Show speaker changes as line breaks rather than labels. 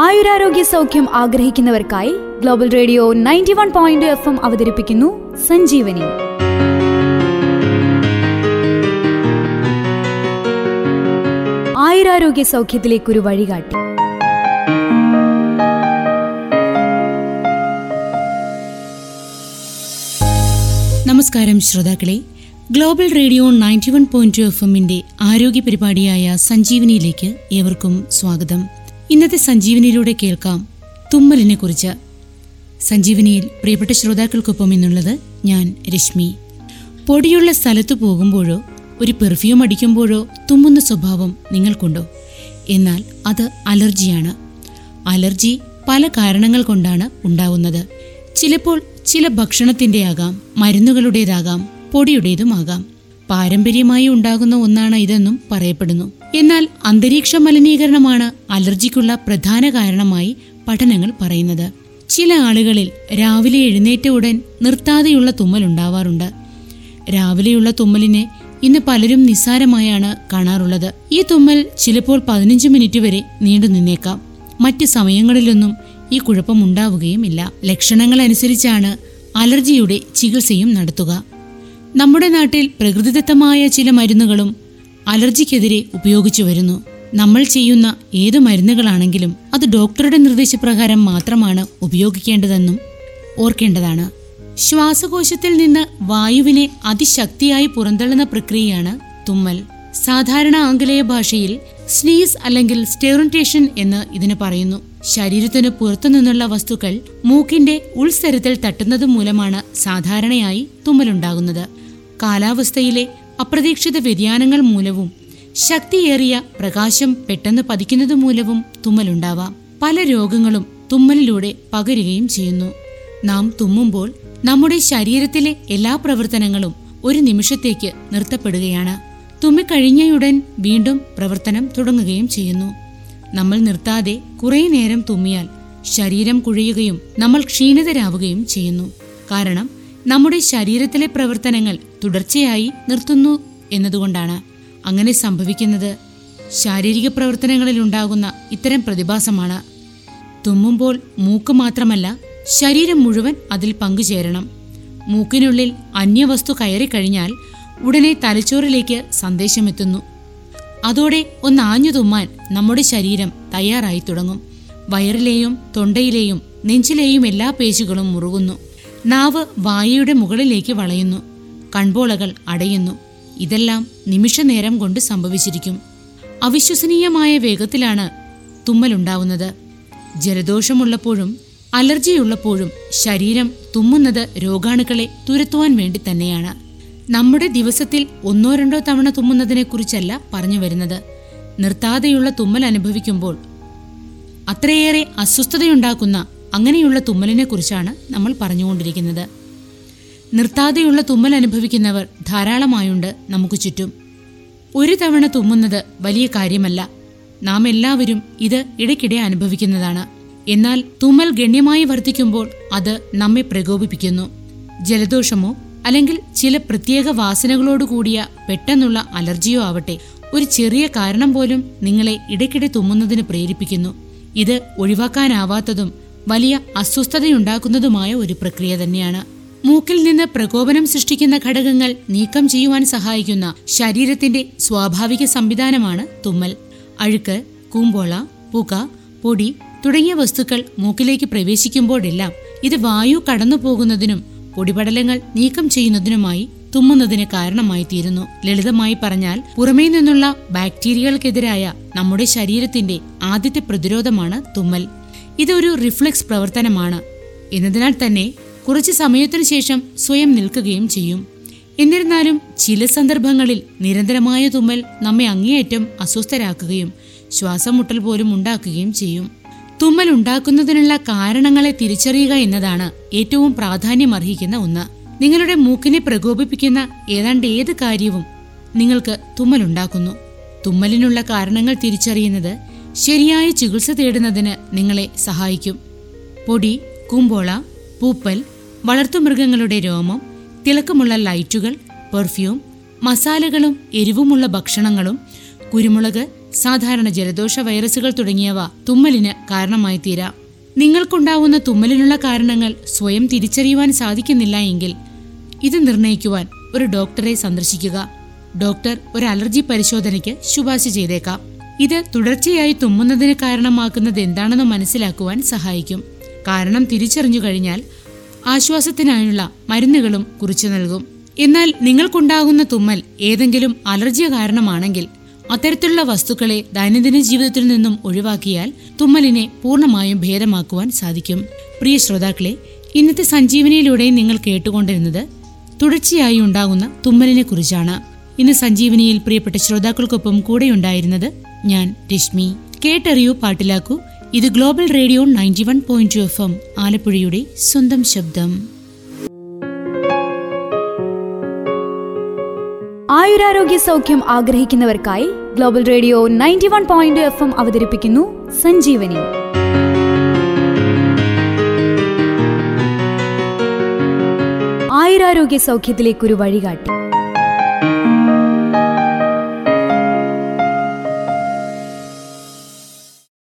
ആയുരാരോഗ്യ സൗഖ്യം ആഗ്രഹിക്കുന്നവർക്കായി global radio ninety one point F M അവതരിപ്പിക്കുന്നു സഞ്ജീവനി. ആയുരാരോഗ്യ സൗഖ്യത്തിലേക്കൊരു വഴികാട്ടി.
നമസ്കാരം ശ്രോതാക്കളെ. Global radio ninety one point F എമ്മിന്റെ ആരോഗ്യ പരിപാടിയായ സഞ്ജീവനിയിലേക്ക് ഏവർക്കും സ്വാഗതം. ഇന്നത്തെ സഞ്ജീവനിയിലൂടെ കേൾക്കാം തുമ്മലിനെ കുറിച്ച് സഞ്ജീവനിയിൽ പ്രിയപ്പെട്ട ശ്രോതാക്കൾക്കൊപ്പം എന്നുള്ളത് ഞാൻ രശ്മി. പൊടിയുള്ള സ്ഥലത്ത് പോകുമ്പോഴോ ഒരു പെർഫ്യൂം അടിക്കുമ്പോഴോ തുമ്മുന്ന സ്വഭാവം നിങ്ങൾക്കുണ്ടോ? എന്നാൽ അത് അലർജിയാണ്. അലർജി പല കാരണങ്ങൾ കൊണ്ടാണ് ഉണ്ടാവുന്നത്. ചിലപ്പോൾ ചില ഭക്ഷണത്തിന്റെയാകാം മരുന്നുകളുടേതാകാം പൊടിയുടേതുമാകാം. പാരമ്പര്യമായി ഉണ്ടാകുന്ന ഒന്നാണ് ഇതെന്നും പറയപ്പെടുന്നു. എന്നാൽ അന്തരീക്ഷ മലിനീകരണമാണ് അലർജിക്കുള്ള പ്രധാന കാരണമായി പഠനങ്ങൾ പറയുന്നത്. ചില ആളുകളിൽ രാവിലെ എഴുന്നേറ്റ ഉടൻ നിർത്താതെയുള്ള തുമ്മൽ ഉണ്ടാവാറുണ്ട്. രാവിലെയുള്ള തുമ്മലിനെ ഇന്ന് പലരും നിസ്സാരമായാണ് കാണാറുള്ളത്. ഈ തുമ്മൽ ചിലപ്പോൾ പതിനഞ്ച് മിനിറ്റ് വരെ നീണ്ടു നിന്നേക്കാം. മറ്റ് സമയങ്ങളിലൊന്നും ഈ കുഴപ്പമുണ്ടാവുകയുമില്ല ലക്ഷണങ്ങൾ അനുസരിച്ചാണ് അലർജിയുടെ ചികിത്സയും നടത്തുക. നമ്മുടെ നാട്ടിൽ പ്രകൃതിദത്തമായ ചില മരുന്നുകളും അലർജിക്കെതിരെ ഉപയോഗിച്ചു വരുന്നു. നമ്മൾ ചെയ്യുന്ന ഏത് മരുന്നുകളാണെങ്കിലും അത് ഡോക്ടറുടെ നിർദ്ദേശപ്രകാരം മാത്രമാണ് ഉപയോഗിക്കേണ്ടതെന്നും ഓർക്കേണ്ടതാണ്. ശ്വാസകോശത്തിൽ നിന്ന് വായുവിനെ അതിശക്തിയായി പുറന്തള്ളുന്ന പ്രക്രിയയാണ് തുമ്മൽ. സാധാരണ ആംഗലേയ ഭാഷയിൽ സ്നീസ് അല്ലെങ്കിൽ സ്റ്റെറിന്റേഷൻ എന്ന് ഇതിന് പറയുന്നു. ശരീരത്തിന് പുറത്തുനിന്നുള്ള വസ്തുക്കൾ മൂക്കിന്റെ ഉൾസ്ഥരത്തിൽ തട്ടുന്നത് മൂലമാണ് സാധാരണയായി തുമ്മലുണ്ടാകുന്നത്. കാലാവസ്ഥയിലെ അപ്രതീക്ഷിത വ്യതിയാനങ്ങൾ മൂലവും ശക്തിയേറിയ പ്രകാശം പെട്ടെന്ന് പതിക്കുന്നത് മൂലവും തുമ്മലുണ്ടാവാം. പല രോഗങ്ങളും തുമ്മലിലൂടെ പകരുകയും ചെയ്യുന്നു. നാം തുമ്മുമ്പോൾ നമ്മുടെ ശരീരത്തിലെ എല്ലാ പ്രവർത്തനങ്ങളും ഒരു നിമിഷത്തേക്ക് നിർത്തപ്പെടുകയാണ്. തുമ്മിക്കഴിഞ്ഞയുടൻ വീണ്ടും പ്രവർത്തനം തുടങ്ങുകയും ചെയ്യുന്നു. നമ്മൾ നിർത്താതെ കുറേ നേരം തുമ്മിയാൽ ശരീരം കുഴയുകയും നമ്മൾ ക്ഷീണിതരാവുകയും ചെയ്യുന്നു. കാരണം നമ്മുടെ ശരീരത്തിലെ പ്രവർത്തനങ്ങൾ തുടർച്ചയായി നിർത്തുന്നു എന്നതുകൊണ്ടാണ് അങ്ങനെ സംഭവിക്കുന്നത്. ശാരീരിക പ്രവർത്തനങ്ങളിൽ ഉണ്ടാകുന്ന ഇത്തരം പ്രതിഭാസമാണ്. തുമ്മുമ്പോൾ മൂക്ക് മാത്രമല്ല ശരീരം മുഴുവൻ അതിൽ പങ്കുചേരണം. മൂക്കിനുള്ളിൽ അന്യവസ്തു കയറിക്കഴിഞ്ഞാൽ ഉടനെ തലച്ചോറിലേക്ക് സന്ദേശമെത്തുന്നു. അതോടെ ഒന്ന് ആഞ്ഞു തുമ്മാൻ നമ്മുടെ ശരീരം തയ്യാറായി തുടങ്ങും. വയറിലെയും തൊണ്ടയിലെയും നെഞ്ചിലെയും എല്ലാ പേശികളും മുറുകുന്നു. നാവ് വായയുടെ മുകളിലേക്ക് വളയുന്നു. കൺപോളകൾ അടയുന്നു. ഇതെല്ലാം നിമിഷനേരം കൊണ്ട് സംഭവിച്ചിരിക്കും. അവിശ്വസനീയമായ വേഗത്തിലാണ് തുമ്മലുണ്ടാവുന്നത്. ജലദോഷമുള്ളപ്പോഴും അലർജിയുള്ളപ്പോഴും ശരീരം തുമ്മുന്നത് രോഗാണുക്കളെ തുരത്തുവാൻ വേണ്ടി തന്നെയാണ്. നമ്മുടെ ദിവസത്തിൽ ഒന്നോ രണ്ടോ തവണ തുമ്മുന്നതിനെക്കുറിച്ചല്ല പറഞ്ഞു വരുന്നത്. നിർത്താതെയുള്ള തുമ്മൽ അനുഭവിക്കുമ്പോൾ അത്രയേറെ അസ്വസ്ഥതയുണ്ടാക്കുന്ന അങ്ങനെയുള്ള തുമ്മലിനെ കുറിച്ചാണ് നമ്മൾ പറഞ്ഞുകൊണ്ടിരിക്കുന്നത്. നിർത്താതെയുള്ള തുമ്മൽ അനുഭവിക്കുന്നവർ ധാരാളമായുണ്ട് നമുക്ക് ചുറ്റും. ഒരു തവണ തുമ്മുന്നത് വലിയ കാര്യമല്ല. നാം എല്ലാവരും ഇത് ഇടയ്ക്കിടെ അനുഭവിക്കുന്നതാണ്. എന്നാൽ തുമ്മൽ ഗണ്യമായി വർദ്ധിക്കുമ്പോൾ അത് നമ്മെ പ്രകോപിപ്പിക്കുന്നു. ജലദോഷമോ അല്ലെങ്കിൽ ചില പ്രത്യേക വാസനകളോട് കൂടിയ പെട്ടെന്നുള്ള അലർജിയോ ആവട്ടെ ഒരു ചെറിയ കാരണം പോലും നിങ്ങളെ ഇടയ്ക്കിടെ തുമ്മുന്നതിന് പ്രേരിപ്പിക്കുന്നു. ഇത് ഒഴിവാക്കാനാവാത്തതും വലിയ അസ്വസ്ഥതയുണ്ടാക്കുന്നതുമായ ഒരു പ്രക്രിയ തന്നെയാണ്. മൂക്കിൽ നിന്ന് പ്രകോപനം സൃഷ്ടിക്കുന്ന ഘടകങ്ങൾ നീക്കം ചെയ്യുവാൻ സഹായിക്കുന്ന ശരീരത്തിന്റെ സ്വാഭാവിക സംവിധാനമാണ് തുമ്മൽ. അഴുക്ക് കൂമ്പോള പുക പൊടി തുടങ്ങിയ വസ്തുക്കൾ മൂക്കിലേക്ക് പ്രവേശിക്കുമ്പോഴെല്ലാം ഇത് വായു കടന്നു പോകുന്നതിനും പൊടിപടലങ്ങൾ നീക്കം ചെയ്യുന്നതിനുമായി തുമ്മുന്നതിന് കാരണമായി തീരുന്നു ലളിതമായി പറഞ്ഞാൽ പുറമേ നിന്നുള്ള ബാക്ടീരിയകൾക്കെതിരായ നമ്മുടെ ശരീരത്തിന്റെ ആദ്യത്തെ പ്രതിരോധമാണ് തുമ്മൽ. ഇതൊരു റിഫ്ലക്സ് പ്രവർത്തനമാണ്. എന്നതിനാൽ തന്നെ കുറച്ച് സമയത്തിനു ശേഷം സ്വയം നിൽക്കുകയും ചെയ്യും. എന്നിരുന്നാലും ചില സന്ദർഭങ്ങളിൽ നിരന്തരമായ തുമ്മൽ നമ്മെ അങ്ങേയറ്റം അസ്വസ്ഥരാക്കുകയും ശ്വാസം മുട്ടൽ പോലും ഉണ്ടാക്കുകയും ചെയ്യും. തുമ്മൽ ഉണ്ടാക്കുന്നതിനുള്ള കാരണങ്ങളെ തിരിച്ചറിയുക എന്നതാണ് ഏറ്റവും പ്രാധാന്യം അർഹിക്കുന്ന ഒന്ന്. നിങ്ങളുടെ മൂക്കിനെ പ്രകോപിപ്പിക്കുന്ന ഏതാണ്ട് ഏത് കാര്യവും നിങ്ങൾക്ക് തുമ്മലുണ്ടാക്കുന്നു തുമ്മലിനുള്ള കാരണങ്ങൾ തിരിച്ചറിയുന്നത് ശരിയായ ചികിത്സ തേടുന്നതിന് നിങ്ങളെ സഹായിക്കും. പൊടി കുമ്പോള പൂപ്പൽ വളർത്തുമൃഗങ്ങളുടെ രോമം തിളക്കമുള്ള ലൈറ്റുകൾ പെർഫ്യൂം മസാലകളും എരിവുമുള്ള ഭക്ഷണങ്ങളും കുരുമുളക് സാധാരണ ജലദോഷ വൈറസുകൾ തുടങ്ങിയവ തുമ്മലിന് കാരണമായി തീരാം നിങ്ങൾക്കുണ്ടാവുന്ന തുമ്മലിനുള്ള കാരണങ്ങൾ സ്വയം തിരിച്ചറിയുവാൻ സാധിക്കുന്നില്ല എങ്കിൽ ഇത് നിർണയിക്കുവാൻ ഒരു ഡോക്ടറെ സന്ദർശിക്കുക. ഡോക്ടർ ഒരു അലർജി പരിശോധനയ്ക്ക് ശുപാർശ ചെയ്തേക്കാം. ഇത് തുടർച്ചയായി തുമ്മുന്നതിന് കാരണമാക്കുന്നത് എന്താണെന്ന് മനസ്സിലാക്കുവാൻ സഹായിക്കും. കാരണം തിരിച്ചറിഞ്ഞു കഴിഞ്ഞാൽ ആശ്വാസത്തിനായുള്ള മരുന്നുകളും കുറിച്ചു നൽകും. എന്നാൽ നിങ്ങൾക്കുണ്ടാകുന്ന തുമ്മൽ ഏതെങ്കിലും അലർജി കാരണമാണെങ്കിൽ അത്തരത്തിലുള്ള വസ്തുക്കളെ ദൈനംദിന ജീവിതത്തിൽ നിന്നും ഒഴിവാക്കിയാൽ തുമ്മലിനെ പൂർണമായും ഭേദമാക്കുവാൻ സാധിക്കും. പ്രിയ ശ്രോതാക്കളെ ഇന്നത്തെ സഞ്ജീവനിയിലൂടെ നിങ്ങൾ കേട്ടുകൊണ്ടിരുന്നത് തുടർച്ചയായി ഉണ്ടാകുന്ന തുമ്മലിനെ കുറിച്ചാണ്. ഇന്ന് സഞ്ജീവനിയിൽ പ്രിയപ്പെട്ട ശ്രോതാക്കൾക്കൊപ്പം കൂടെയുണ്ടായിരുന്നത് ഞാൻ രശ്മി. കേട്ടറിയൂ പാട്ടിലാക്കൂ. ഇത് global radio ninety one point two F M ആലപ്പുഴയുടെ സ്വന്തം ശബ്ദം.
ആയുരാരോഗ്യ സൗഖ്യം ആഗ്രഹിക്കുന്നവർക്കായി global radio ninety one point F M അവതരിപ്പിക്കുന്നു സഞ്ജീവനി. ആയുരാരോഗ്യ സൗഖ്യത്തിലേക്കൊരു വഴികാട്ടി.